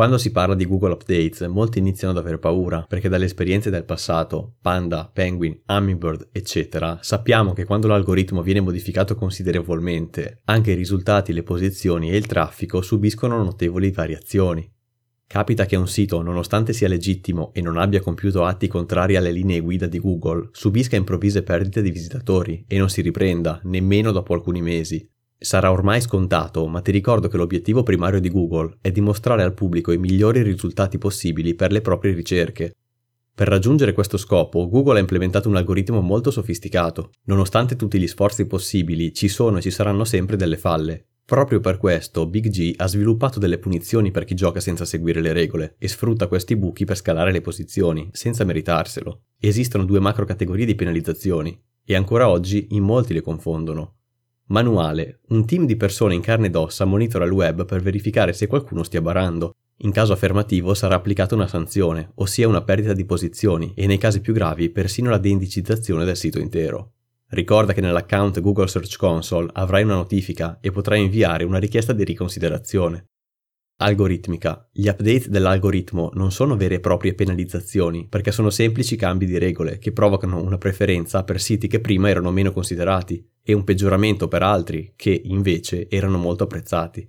Quando si parla di Google Updates, molti iniziano ad avere paura, perché dalle esperienze del passato, Panda, Penguin, Hummingbird, eccetera, sappiamo che quando l'algoritmo viene modificato considerevolmente, anche i risultati, le posizioni e il traffico subiscono notevoli variazioni. Capita che un sito, nonostante sia legittimo e non abbia compiuto atti contrari alle linee guida di Google, subisca improvvise perdite di visitatori e non si riprenda, nemmeno dopo alcuni mesi, Sarà ormai scontato, ma ti ricordo che l'obiettivo primario di Google è dimostrare al pubblico i migliori risultati possibili per le proprie ricerche. Per raggiungere questo scopo, Google ha implementato un algoritmo molto sofisticato. Nonostante tutti gli sforzi possibili, ci sono e ci saranno sempre delle falle. Proprio per questo, Big G ha sviluppato delle punizioni per chi gioca senza seguire le regole e sfrutta questi buchi per scalare le posizioni, senza meritarselo. Esistono due macro categorie di penalizzazioni, e ancora oggi in molti le confondono. Manuale. Un team di persone in carne ed ossa monitora il web per verificare se qualcuno stia barando. In caso affermativo sarà applicata una sanzione, ossia una perdita di posizioni e nei casi più gravi persino la deindicizzazione del sito intero. Ricorda che nell'account Google Search Console avrai una notifica e potrai inviare una richiesta di riconsiderazione. Algoritmica. Gli update dell'algoritmo non sono vere e proprie penalizzazioni, perché sono semplici cambi di regole che provocano una preferenza per siti che prima erano meno considerati e un peggioramento per altri che, invece, erano molto apprezzati.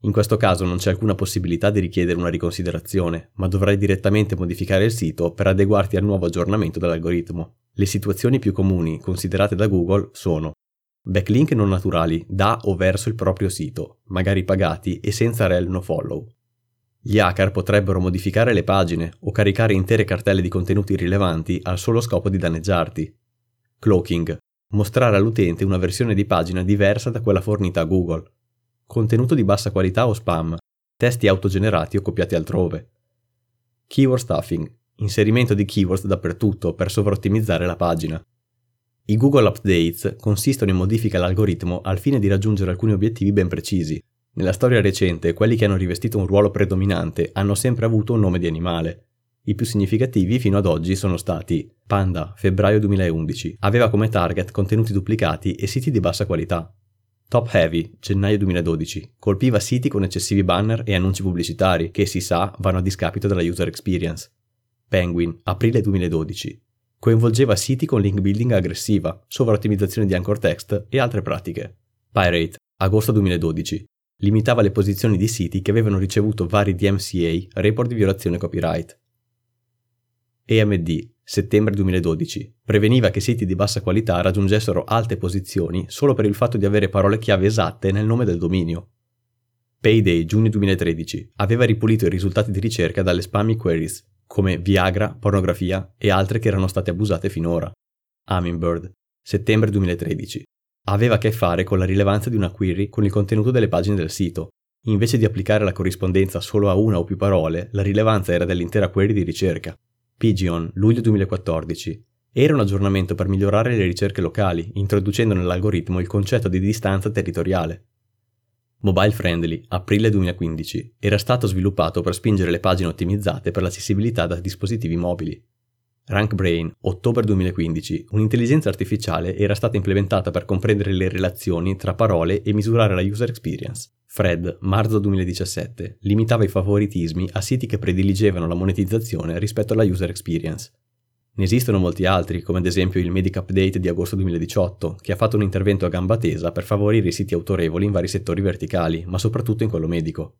In questo caso non c'è alcuna possibilità di richiedere una riconsiderazione, ma dovrai direttamente modificare il sito per adeguarti al nuovo aggiornamento dell'algoritmo. Le situazioni più comuni considerate da Google sono Backlink non naturali da o verso il proprio sito, magari pagati e senza rel no follow. Gli hacker potrebbero modificare le pagine o caricare intere cartelle di contenuti rilevanti al solo scopo di danneggiarti. Cloaking. Mostrare all'utente una versione di pagina diversa da quella fornita a Google. Contenuto di bassa qualità o spam. Testi autogenerati o copiati altrove. Keyword stuffing. Inserimento di keywords dappertutto per sovraottimizzare la pagina. I Google Updates consistono in modifiche all'algoritmo al fine di raggiungere alcuni obiettivi ben precisi. Nella storia recente, quelli che hanno rivestito un ruolo predominante hanno sempre avuto un nome di animale. I più significativi fino ad oggi sono stati Panda, febbraio 2011, aveva come target contenuti duplicati e siti di bassa qualità. Top Heavy, gennaio 2012, colpiva siti con eccessivi banner e annunci pubblicitari che, si sa, vanno a discapito della user experience. Penguin, aprile 2012, coinvolgeva siti con link building aggressiva, sovraottimizzazione di anchor text e altre pratiche. Pirate, agosto 2012, limitava le posizioni di siti che avevano ricevuto vari DMCA, report di violazione copyright. EMD, settembre 2012, preveniva che siti di bassa qualità raggiungessero alte posizioni solo per il fatto di avere parole chiave esatte nel nome del dominio. Payday, giugno 2013, aveva ripulito i risultati di ricerca dalle spammy queries come Viagra, pornografia e altre che erano state abusate finora. Hummingbird, settembre 2013. Aveva a che fare con la rilevanza di una query con il contenuto delle pagine del sito. Invece di applicare la corrispondenza solo a una o più parole, la rilevanza era dell'intera query di ricerca. Pigeon, luglio 2014. Era un aggiornamento per migliorare le ricerche locali, introducendo nell'algoritmo il concetto di distanza territoriale. Mobile Friendly, aprile 2015, era stato sviluppato per spingere le pagine ottimizzate per l'accessibilità da dispositivi mobili. RankBrain, ottobre 2015, un'intelligenza artificiale era stata implementata per comprendere le relazioni tra parole e misurare la user experience. Fred, marzo 2017, limitava i favoritismi a siti che prediligevano la monetizzazione rispetto alla user experience. Ne esistono molti altri, come ad esempio il Medic Update di agosto 2018, che ha fatto un intervento a gamba tesa per favorire i siti autorevoli in vari settori verticali, ma soprattutto in quello medico.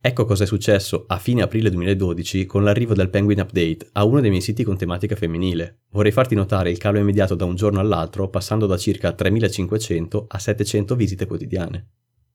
Ecco cosa è successo a fine aprile 2012 con l'arrivo del Penguin Update a uno dei miei siti con tematica femminile. Vorrei farti notare il calo immediato da un giorno all'altro, passando da circa 3500 a 700 visite quotidiane.